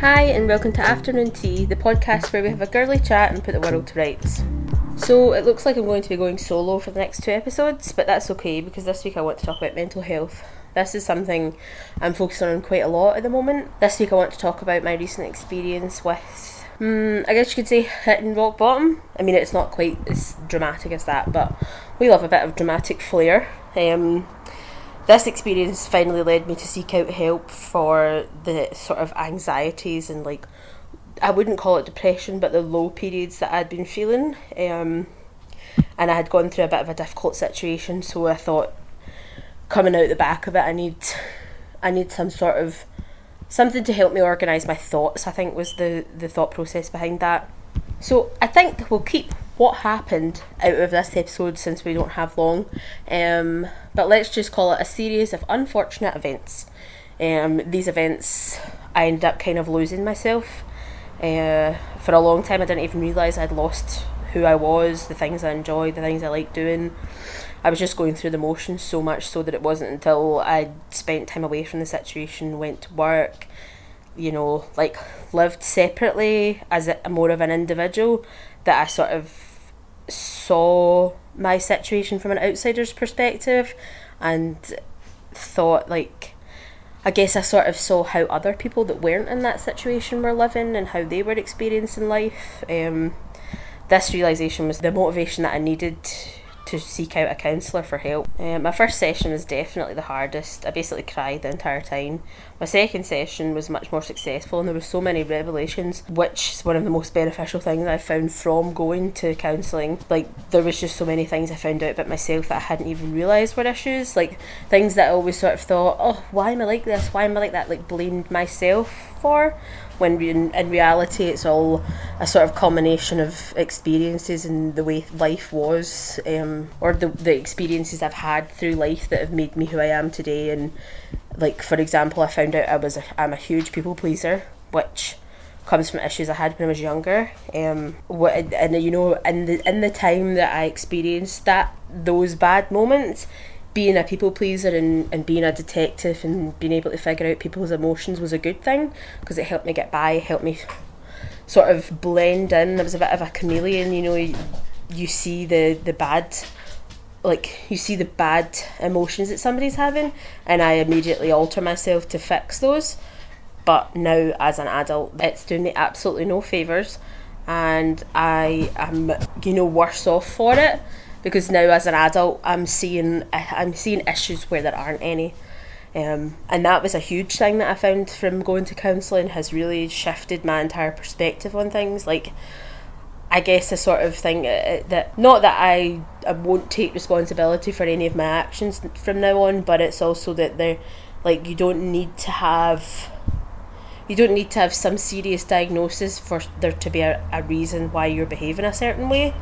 Hi, and welcome to Afternoon Tea, the podcast where we have a girly chat and put the world to rights. So, it looks like I'm going to be going solo for the next two episodes, but that's okay because this week I want to talk about mental health. This is something I'm focusing on quite a lot at the moment. This week I want to talk about my recent experience with, um, I guess you could say, hitting rock bottom. I mean, it's not quite as dramatic as that, but we love a bit of dramatic flair. Um, this experience finally led me to seek out help for the sort of anxieties and like I wouldn't call it depression, but the low periods that I'd been feeling. Um, and I had gone through a bit of a difficult situation, so I thought coming out the back of it, I need I need some sort of something to help me organise my thoughts. I think was the the thought process behind that. So I think we'll keep what happened out of this episode since we don't have long. Um, but let's just call it a series of unfortunate events. Um, these events, I ended up kind of losing myself. Uh, for a long time, I didn't even realise I'd lost who I was, the things I enjoyed, the things I liked doing. I was just going through the motions so much so that it wasn't until I spent time away from the situation, went to work, you know, like lived separately as a, more of an individual, that I sort of saw my situation from an outsider's perspective and thought like I guess I sort of saw how other people that weren't in that situation were living and how they were experiencing life. Um, this realization was the motivation that I needed to seek out a counsellor for help. Um, my first session was definitely the hardest. I basically cried the entire time. My second session was much more successful, and there were so many revelations, which is one of the most beneficial things I found from going to counselling. Like there was just so many things I found out about myself that I hadn't even realised were issues. Like things that I always sort of thought, oh, why am I like this? Why am I like that? Like blamed myself for when in, in reality it's all a sort of combination of experiences and the way life was um, or the, the experiences I've had through life that have made me who I am today and like for example I found out I was a, I'm a huge people pleaser which comes from issues I had when I was younger um, what, and you know in the in the time that I experienced that those bad moments being a people pleaser and, and being a detective and being able to figure out people's emotions was a good thing because it helped me get by, helped me sort of blend in. I was a bit of a chameleon, you know, you, see the, the bad, like, you see the bad emotions that somebody's having, and I immediately alter myself to fix those. But now, as an adult, it's doing me absolutely no favours, and I am, you know, worse off for it because now as an adult I'm seeing I'm seeing issues where there aren't any. Um, and that was a huge thing that I found from going to counselling has really shifted my entire perspective on things. Like, I guess a sort of thing uh, that not that I, I won't take responsibility for any of my actions from now on, but it's also that they're like you don't need to have you don't need to have some serious diagnosis for there to be a, a reason why you're behaving a certain way.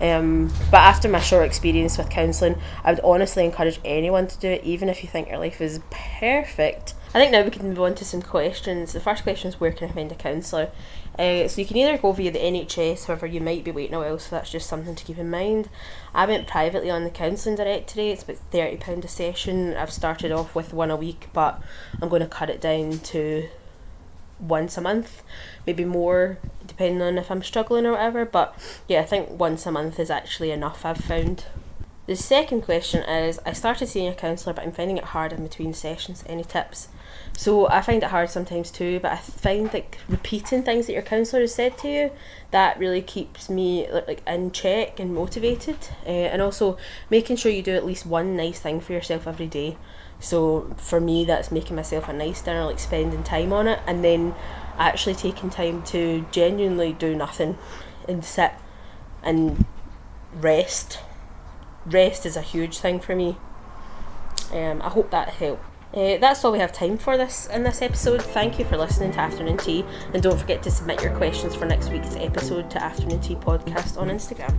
Um, but after my short experience with counselling, I would honestly encourage anyone to do it, even if you think your life is perfect. I think now we can move on to some questions. The first question is where can I find a counsellor? Uh, so you can either go via the NHS, however you might be waiting a while, so that's just something to keep in mind. I went privately on the counselling directory. It's about thirty pound a session. I've started off with one a week, but I'm going to cut it down to once a month, maybe more depending on if I'm struggling or whatever. But yeah, I think once a month is actually enough, I've found. The second question is I started seeing a counsellor, but I'm finding it hard in between sessions. Any tips? So I find it hard sometimes too, but I find like repeating things that your counsellor has said to you that really keeps me like in check and motivated, uh, and also making sure you do at least one nice thing for yourself every day. So for me, that's making myself a nice dinner, like spending time on it, and then actually taking time to genuinely do nothing and sit and rest. Rest is a huge thing for me. Um, I hope that helped. Uh, that's all we have time for this in this episode. Thank you for listening to Afternoon Tea, and don't forget to submit your questions for next week's episode to Afternoon Tea Podcast on Instagram.